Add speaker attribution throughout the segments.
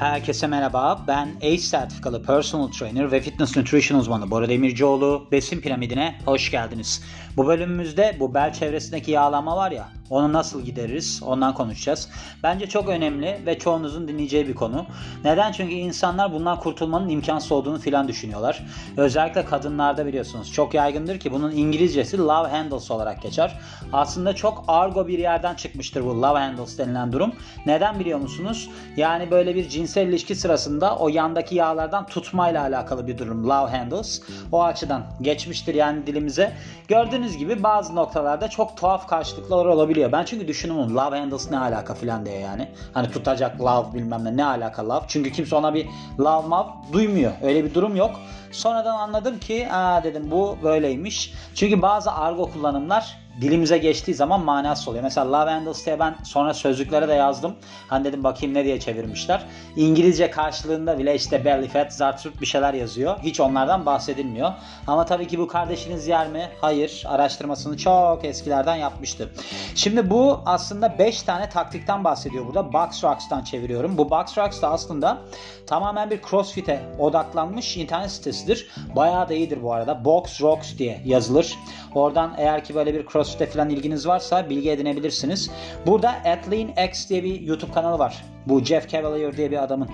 Speaker 1: Herkese merhaba. Ben ACE sertifikalı personal trainer ve fitness nutrition uzmanı Bora Demircioğlu. Besin piramidine hoş geldiniz. Bu bölümümüzde bu bel çevresindeki yağlanma var ya onu nasıl gideririz ondan konuşacağız. Bence çok önemli ve çoğunuzun dinleyeceği bir konu. Neden? Çünkü insanlar bundan kurtulmanın imkansız olduğunu filan düşünüyorlar. Özellikle kadınlarda biliyorsunuz çok yaygındır ki bunun İngilizcesi love handles olarak geçer. Aslında çok argo bir yerden çıkmıştır bu love handles denilen durum. Neden biliyor musunuz? Yani böyle bir cinsel ilişki sırasında o yandaki yağlardan tutmayla alakalı bir durum love handles. O açıdan geçmiştir yani dilimize. Gördüğünüz gibi bazı noktalarda çok tuhaf karşılıklar olabiliyor. Ben çünkü düşünümüm love handles ne alaka filan diye yani. Hani tutacak love bilmem ne ne alaka love. Çünkü kimse ona bir love mav duymuyor. Öyle bir durum yok. Sonradan anladım ki aa dedim bu böyleymiş. Çünkü bazı argo kullanımlar dilimize geçtiği zaman manasız oluyor. Mesela Lavendels diye ben sonra sözlüklere de yazdım. Hani dedim bakayım ne diye çevirmişler. İngilizce karşılığında bile işte belly fat, zartürk bir şeyler yazıyor. Hiç onlardan bahsedilmiyor. Ama tabii ki bu kardeşiniz yer mi? Hayır. Araştırmasını çok eskilerden yapmıştı. Şimdi bu aslında 5 tane taktikten bahsediyor burada. Box Rocks'tan çeviriyorum. Bu Box Rocks da aslında tamamen bir crossfit'e odaklanmış internet sitesidir. Bayağı da iyidir bu arada. Box Rocks diye yazılır. Oradan eğer ki böyle bir cross CrossFit'e falan ilginiz varsa bilgi edinebilirsiniz. Burada Athlean X diye bir YouTube kanalı var. Bu Jeff Cavalier diye bir adamın.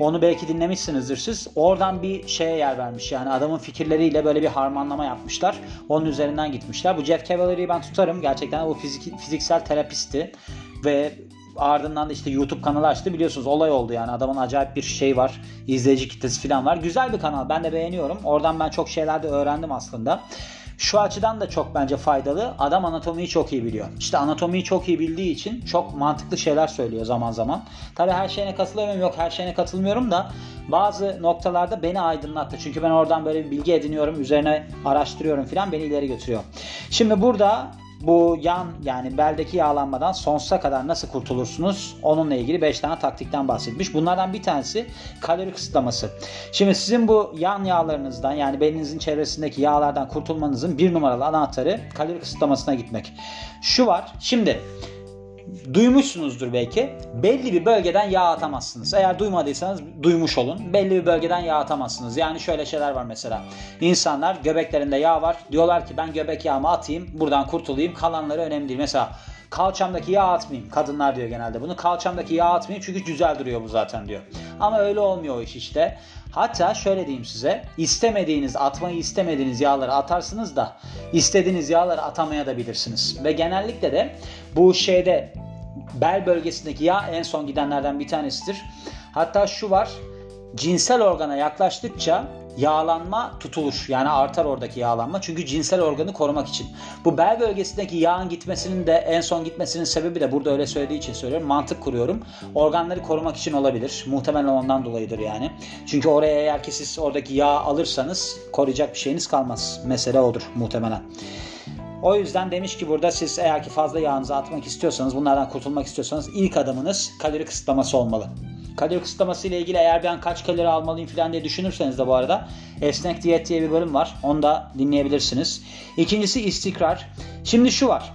Speaker 1: Onu belki dinlemişsinizdir siz. Oradan bir şeye yer vermiş. Yani adamın fikirleriyle böyle bir harmanlama yapmışlar. Onun üzerinden gitmişler. Bu Jeff Cavalier'i ben tutarım. Gerçekten o fizik, fiziksel terapisti ve ardından da işte YouTube kanalı açtı biliyorsunuz olay oldu yani adamın acayip bir şey var izleyici kitlesi falan var güzel bir kanal ben de beğeniyorum oradan ben çok şeyler de öğrendim aslında şu açıdan da çok bence faydalı. Adam anatomiyi çok iyi biliyor. İşte anatomiyi çok iyi bildiği için çok mantıklı şeyler söylüyor zaman zaman. Tabii her şeyine katılıyorum yok her şeyine katılmıyorum da bazı noktalarda beni aydınlattı. Çünkü ben oradan böyle bir bilgi ediniyorum, üzerine araştırıyorum filan beni ileri götürüyor. Şimdi burada bu yan yani beldeki yağlanmadan sonsuza kadar nasıl kurtulursunuz? Onunla ilgili 5 tane taktikten bahsetmiş. Bunlardan bir tanesi kalori kısıtlaması. Şimdi sizin bu yan yağlarınızdan yani belinizin çevresindeki yağlardan kurtulmanızın bir numaralı anahtarı kalori kısıtlamasına gitmek. Şu var. Şimdi duymuşsunuzdur belki. Belli bir bölgeden yağ atamazsınız. Eğer duymadıysanız duymuş olun. Belli bir bölgeden yağ atamazsınız. Yani şöyle şeyler var mesela. İnsanlar göbeklerinde yağ var. Diyorlar ki ben göbek yağımı atayım. Buradan kurtulayım. Kalanları önemli değil. Mesela kalçamdaki yağ atmayayım. Kadınlar diyor genelde bunu. Kalçamdaki yağ atmayayım çünkü güzel duruyor bu zaten diyor. Ama öyle olmuyor o iş işte. Hatta şöyle diyeyim size. istemediğiniz, atmayı istemediğiniz yağları atarsınız da istediğiniz yağları atamaya da bilirsiniz. Ve genellikle de bu şeyde bel bölgesindeki yağ en son gidenlerden bir tanesidir. Hatta şu var. Cinsel organa yaklaştıkça yağlanma tutulur. Yani artar oradaki yağlanma. Çünkü cinsel organı korumak için. Bu bel bölgesindeki yağın gitmesinin de en son gitmesinin sebebi de burada öyle söylediği için söylüyorum. Mantık kuruyorum. Organları korumak için olabilir. Muhtemelen ondan dolayıdır yani. Çünkü oraya eğer ki siz oradaki yağ alırsanız koruyacak bir şeyiniz kalmaz. Mesele odur muhtemelen. O yüzden demiş ki burada siz eğer ki fazla yağınızı atmak istiyorsanız, bunlardan kurtulmak istiyorsanız ilk adımınız kalori kısıtlaması olmalı. Kalori kısıtlaması ile ilgili eğer ben kaç kalori almalıyım falan diye düşünürseniz de bu arada esnek diyet diye bir bölüm var. Onu da dinleyebilirsiniz. İkincisi istikrar. Şimdi şu var.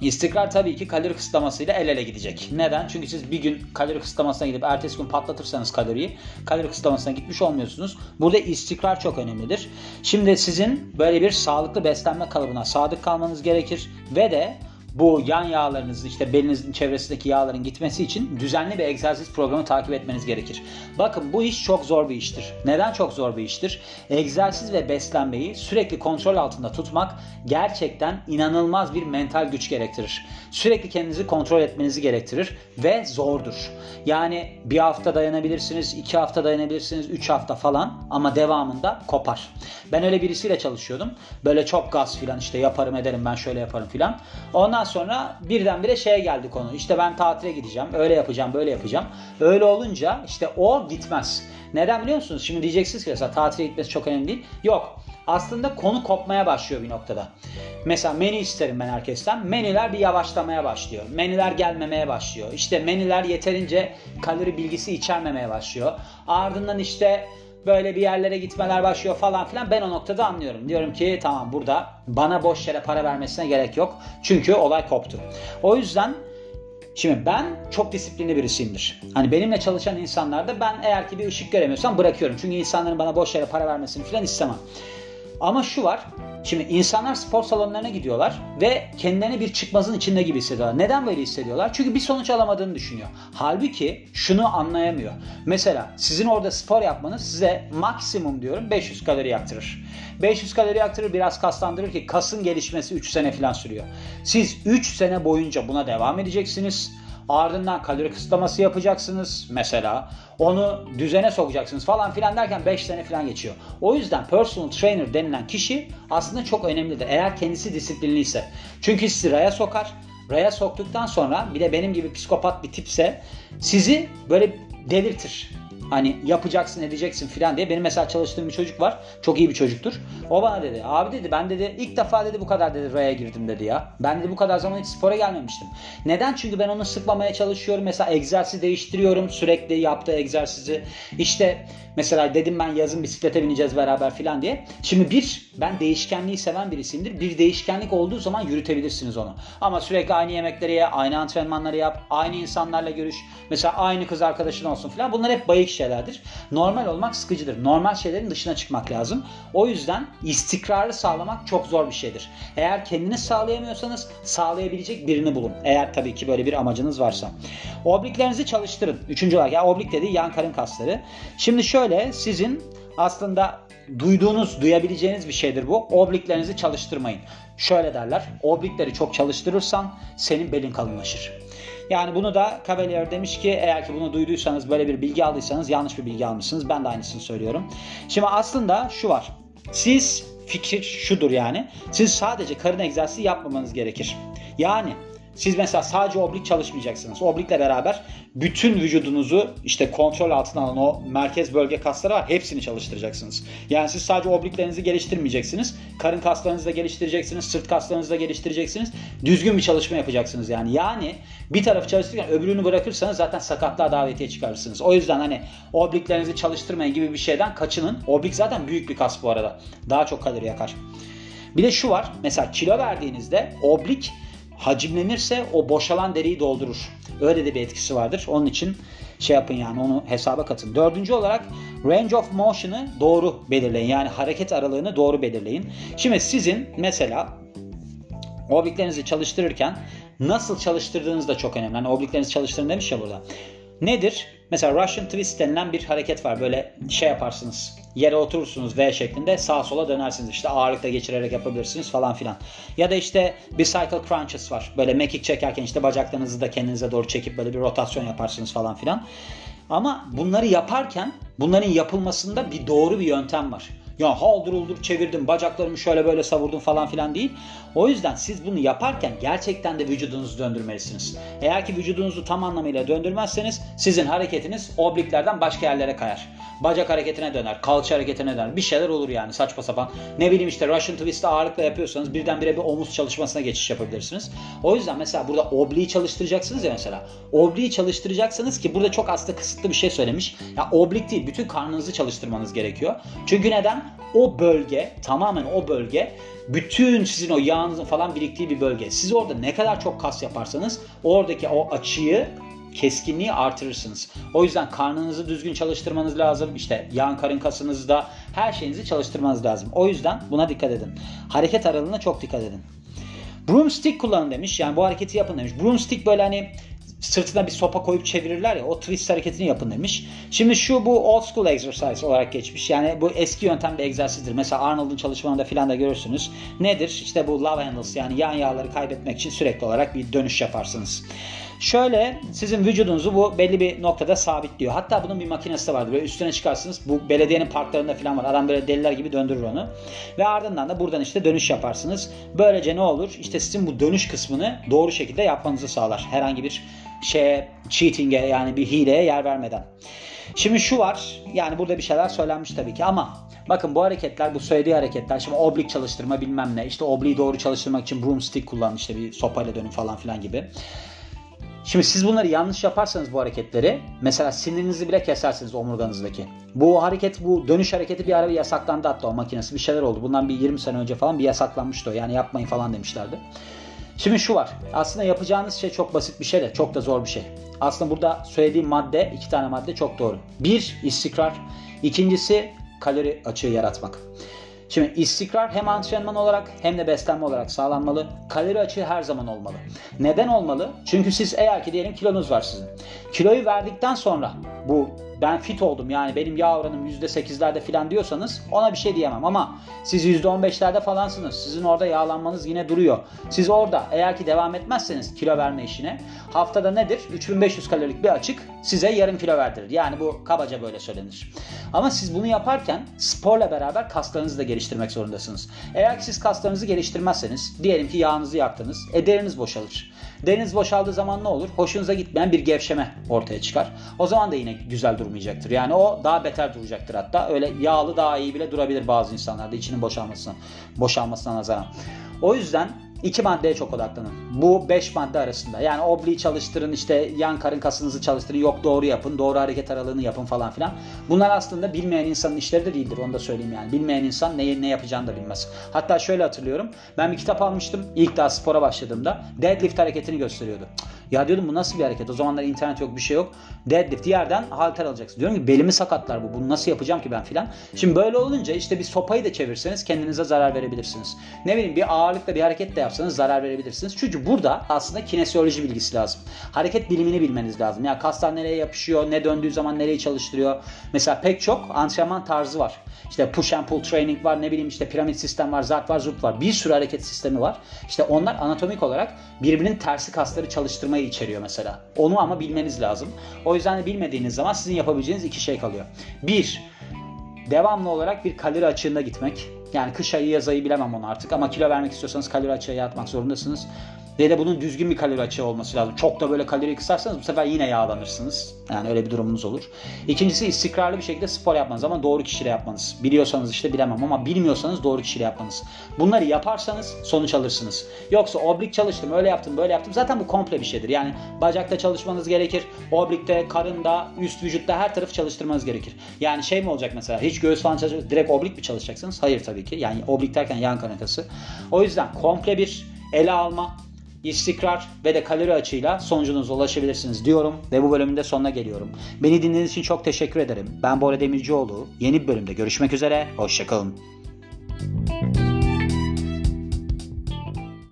Speaker 1: İstikrar tabii ki kalori kısıtlamasıyla el ele gidecek. Neden? Çünkü siz bir gün kalori kısıtlamasına gidip ertesi gün patlatırsanız kaloriyi kalori kısıtlamasına gitmiş olmuyorsunuz. Burada istikrar çok önemlidir. Şimdi sizin böyle bir sağlıklı beslenme kalıbına sadık kalmanız gerekir ve de bu yan yağlarınızın işte belinizin çevresindeki yağların gitmesi için düzenli bir egzersiz programı takip etmeniz gerekir. Bakın bu iş çok zor bir iştir. Neden çok zor bir iştir? Egzersiz ve beslenmeyi sürekli kontrol altında tutmak gerçekten inanılmaz bir mental güç gerektirir. Sürekli kendinizi kontrol etmenizi gerektirir ve zordur. Yani bir hafta dayanabilirsiniz, iki hafta dayanabilirsiniz, üç hafta falan ama devamında kopar. Ben öyle birisiyle çalışıyordum. Böyle çok gaz filan işte yaparım ederim ben şöyle yaparım filan. Ondan Ondan sonra birdenbire şeye geldi konu. İşte ben tatile gideceğim. Öyle yapacağım, böyle yapacağım. Öyle olunca işte o gitmez. Neden biliyor musunuz? Şimdi diyeceksiniz ki mesela tatile gitmesi çok önemli değil. Yok. Aslında konu kopmaya başlıyor bir noktada. Mesela menü isterim ben herkesten. Menüler bir yavaşlamaya başlıyor. Menüler gelmemeye başlıyor. İşte menüler yeterince kalori bilgisi içermemeye başlıyor. Ardından işte böyle bir yerlere gitmeler başlıyor falan filan. Ben o noktada anlıyorum. Diyorum ki tamam burada bana boş yere para vermesine gerek yok. Çünkü olay koptu. O yüzden Şimdi ben çok disiplinli birisiyimdir. Hani benimle çalışan insanlarda ben eğer ki bir ışık göremiyorsam bırakıyorum. Çünkü insanların bana boş yere para vermesini falan istemem. Ama şu var. Şimdi insanlar spor salonlarına gidiyorlar ve kendilerini bir çıkmazın içinde gibi hissediyorlar. Neden böyle hissediyorlar? Çünkü bir sonuç alamadığını düşünüyor. Halbuki şunu anlayamıyor. Mesela sizin orada spor yapmanız size maksimum diyorum 500 kalori yaktırır. 500 kalori yaktırır biraz kaslandırır ki kasın gelişmesi 3 sene falan sürüyor. Siz 3 sene boyunca buna devam edeceksiniz Ardından kalori kısıtlaması yapacaksınız mesela. Onu düzene sokacaksınız falan filan derken 5 sene falan geçiyor. O yüzden personal trainer denilen kişi aslında çok önemlidir. Eğer kendisi disiplinliyse. Çünkü sizi raya sokar. Raya soktuktan sonra bir de benim gibi psikopat bir tipse sizi böyle delirtir. Hani yapacaksın edeceksin filan diye. Benim mesela çalıştığım bir çocuk var. Çok iyi bir çocuktur. O bana dedi. Abi dedi ben dedi ilk defa dedi bu kadar dedi raya girdim dedi ya. Ben dedi bu kadar zaman hiç spora gelmemiştim. Neden? Çünkü ben onu sıkmamaya çalışıyorum. Mesela egzersiz değiştiriyorum. Sürekli yaptığı egzersizi. İşte mesela dedim ben yazın bisiklete bineceğiz beraber filan diye. Şimdi bir ben değişkenliği seven birisiyimdir. Bir değişkenlik olduğu zaman yürütebilirsiniz onu. Ama sürekli aynı yemekleri ye, aynı antrenmanları yap, aynı insanlarla görüş. Mesela aynı kız arkadaşın olsun filan. Bunlar hep bayık şeylerdir. Normal olmak sıkıcıdır. Normal şeylerin dışına çıkmak lazım. O yüzden istikrarı sağlamak çok zor bir şeydir. Eğer kendiniz sağlayamıyorsanız sağlayabilecek birini bulun. Eğer tabii ki böyle bir amacınız varsa. Obliklerinizi çalıştırın. Üçüncü olarak. Yani oblik dediği yan karın kasları. Şimdi şöyle sizin aslında duyduğunuz, duyabileceğiniz bir şeydir bu. Obliklerinizi çalıştırmayın. Şöyle derler. Oblikleri çok çalıştırırsan senin belin kalınlaşır. Yani bunu da Cavalier demiş ki eğer ki bunu duyduysanız böyle bir bilgi aldıysanız yanlış bir bilgi almışsınız. Ben de aynısını söylüyorum. Şimdi aslında şu var. Siz fikir şudur yani. Siz sadece karın egzersizi yapmamanız gerekir. Yani siz mesela sadece oblik çalışmayacaksınız. Oblikle beraber bütün vücudunuzu işte kontrol altına alan o merkez bölge kasları var. Hepsini çalıştıracaksınız. Yani siz sadece obliklerinizi geliştirmeyeceksiniz. Karın kaslarınızı da geliştireceksiniz. Sırt kaslarınızı da geliştireceksiniz. Düzgün bir çalışma yapacaksınız yani. Yani bir tarafı çalıştırırken öbürünü bırakırsanız zaten sakatlığa davetiye çıkarırsınız. O yüzden hani obliklerinizi çalıştırmayın gibi bir şeyden kaçının. Oblik zaten büyük bir kas bu arada. Daha çok kalori yakar. Bir de şu var. Mesela kilo verdiğinizde oblik hacimlenirse o boşalan deriyi doldurur. Öyle de bir etkisi vardır. Onun için şey yapın yani onu hesaba katın. Dördüncü olarak range of motion'ı doğru belirleyin. Yani hareket aralığını doğru belirleyin. Şimdi sizin mesela obliklerinizi çalıştırırken nasıl çalıştırdığınız da çok önemli. Hani obliklerinizi çalıştırın demiş ya burada. Nedir? Mesela Russian twist denilen bir hareket var. Böyle şey yaparsınız. Yere oturursunuz V şeklinde sağa sola dönersiniz. İşte ağırlıkta geçirerek yapabilirsiniz falan filan. Ya da işte bir cycle crunches var. Böyle mekik çekerken işte bacaklarınızı da kendinize doğru çekip böyle bir rotasyon yaparsınız falan filan. Ama bunları yaparken bunların yapılmasında bir doğru bir yöntem var ya haldır çevirdim bacaklarımı şöyle böyle savurdum falan filan değil. O yüzden siz bunu yaparken gerçekten de vücudunuzu döndürmelisiniz. Eğer ki vücudunuzu tam anlamıyla döndürmezseniz sizin hareketiniz obliklerden başka yerlere kayar. Bacak hareketine döner, kalça hareketine döner. Bir şeyler olur yani saçma sapan. Ne bileyim işte Russian Twist'ı ağırlıkla yapıyorsanız birdenbire bir omuz çalışmasına geçiş yapabilirsiniz. O yüzden mesela burada obliği çalıştıracaksınız ya mesela. Obliği çalıştıracaksınız ki burada çok aslında kısıtlı bir şey söylemiş. Ya oblik değil bütün karnınızı çalıştırmanız gerekiyor. Çünkü neden? O bölge tamamen o bölge bütün sizin o yağınızın falan biriktiği bir bölge. Siz orada ne kadar çok kas yaparsanız oradaki o açıyı keskinliği artırırsınız. O yüzden karnınızı düzgün çalıştırmanız lazım. İşte yan karın kasınızda her şeyinizi çalıştırmanız lazım. O yüzden buna dikkat edin. Hareket aralığına çok dikkat edin. Broomstick kullanın demiş. Yani bu hareketi yapın demiş. Broomstick böyle hani sırtına bir sopa koyup çevirirler ya o twist hareketini yapın demiş. Şimdi şu bu old school exercise olarak geçmiş. Yani bu eski yöntem bir egzersizdir. Mesela Arnold'un çalışmalarında filan da görürsünüz. Nedir? İşte bu love handles yani yan yağları kaybetmek için sürekli olarak bir dönüş yaparsınız. Şöyle sizin vücudunuzu bu belli bir noktada sabitliyor. Hatta bunun bir makinesi de vardır. Böyle üstüne çıkarsınız. Bu belediyenin parklarında falan var. Adam böyle deliler gibi döndürür onu. Ve ardından da buradan işte dönüş yaparsınız. Böylece ne olur? İşte sizin bu dönüş kısmını doğru şekilde yapmanızı sağlar. Herhangi bir şeye cheating'e yani bir hileye yer vermeden. Şimdi şu var. Yani burada bir şeyler söylenmiş tabii ki ama bakın bu hareketler bu söylediği hareketler şimdi oblik çalıştırma bilmem ne işte obliği doğru çalıştırmak için broomstick kullan işte bir sopayla dönün falan filan gibi. Şimdi siz bunları yanlış yaparsanız bu hareketleri mesela sinirinizi bile kesersiniz omurganızdaki. Bu hareket bu dönüş hareketi bir ara bir yasaklandı hatta o makinesi bir şeyler oldu. Bundan bir 20 sene önce falan bir yasaklanmıştı o yani yapmayın falan demişlerdi. Şimdi şu var. Aslında yapacağınız şey çok basit bir şey de çok da zor bir şey. Aslında burada söylediğim madde iki tane madde çok doğru. Bir istikrar. İkincisi kalori açığı yaratmak. Şimdi istikrar hem antrenman olarak hem de beslenme olarak sağlanmalı. Kalori açığı her zaman olmalı. Neden olmalı? Çünkü siz eğer ki diyelim kilonuz var sizin. Kiloyu verdikten sonra bu ben fit oldum yani benim yağ oranım %8'lerde falan diyorsanız ona bir şey diyemem ama siz %15'lerde falansınız. Sizin orada yağlanmanız yine duruyor. Siz orada eğer ki devam etmezseniz kilo verme işine haftada nedir? 3500 kalorilik bir açık size yarım kilo verdirir. Yani bu kabaca böyle söylenir. Ama siz bunu yaparken sporla beraber kaslarınızı da geliştirmek zorundasınız. Eğer ki siz kaslarınızı geliştirmezseniz diyelim ki yağınızı yaktınız. E deriniz boşalır. Deriniz boşaldığı zaman ne olur? Hoşunuza gitmeyen bir gevşeme ortaya çıkar. O zaman da yine güzel durmayacaktır. Yani o daha beter duracaktır hatta. Öyle yağlı daha iyi bile durabilir bazı insanlarda içinin boşalmasına, boşalmasına nazaran. O yüzden İki maddeye çok odaklanın. Bu beş madde arasında. Yani obliği çalıştırın, işte yan karın kasınızı çalıştırın, yok doğru yapın, doğru hareket aralığını yapın falan filan. Bunlar aslında bilmeyen insanın işleri de değildir. Onu da söyleyeyim yani. Bilmeyen insan ne, ne yapacağını da bilmez. Hatta şöyle hatırlıyorum. Ben bir kitap almıştım. İlk daha spora başladığımda. Deadlift hareketini gösteriyordu. Ya diyordum bu nasıl bir hareket? O zamanlar internet yok bir şey yok. Deadlift yerden halter alacaksın. Diyorum ki belimi sakatlar bu. Bunu nasıl yapacağım ki ben filan. Şimdi böyle olunca işte bir sopayı da çevirseniz kendinize zarar verebilirsiniz. Ne bileyim bir ağırlıkla bir hareket de yapsanız zarar verebilirsiniz. Çünkü burada aslında kinesiyoloji bilgisi lazım. Hareket bilimini bilmeniz lazım. Ya kaslar nereye yapışıyor, ne döndüğü zaman nereyi çalıştırıyor. Mesela pek çok antrenman tarzı var. İşte push and pull training var, ne bileyim işte piramit sistem var, zart var, zurt var. Bir sürü hareket sistemi var. İşte onlar anatomik olarak birbirinin tersi kasları çalıştırmayı içeriyor mesela. Onu ama bilmeniz lazım. O yüzden de bilmediğiniz zaman sizin yapabileceğiniz iki şey kalıyor. Bir, devamlı olarak bir kalori açığında gitmek. Yani kış ayı yaz ayı bilemem onu artık ama kilo vermek istiyorsanız kalori açığı yatmak zorundasınız. Ve de bunun düzgün bir kalori açığı olması lazım. Çok da böyle kalori kısarsanız bu sefer yine yağlanırsınız. Yani öyle bir durumunuz olur. İkincisi istikrarlı bir şekilde spor yapmanız ama doğru kişiyle yapmanız. Biliyorsanız işte bilemem ama bilmiyorsanız doğru kişiyle yapmanız. Bunları yaparsanız sonuç alırsınız. Yoksa oblik çalıştım, öyle yaptım, böyle yaptım. Zaten bu komple bir şeydir. Yani bacakta çalışmanız gerekir. Oblikte, karında, üst vücutta her tarafı çalıştırmanız gerekir. Yani şey mi olacak mesela hiç göğüs falan çalışacak, direkt oblik mi çalışacaksınız? Hayır tabii ki. Yani oblik derken yan kanatası. O yüzden komple bir ele alma, istikrar ve de kalori açığıyla sonucunuza ulaşabilirsiniz diyorum ve bu bölümün sonuna geliyorum. Beni dinlediğiniz için çok teşekkür ederim. Ben Bora Demircioğlu. Yeni bir bölümde görüşmek üzere. Hoşçakalın.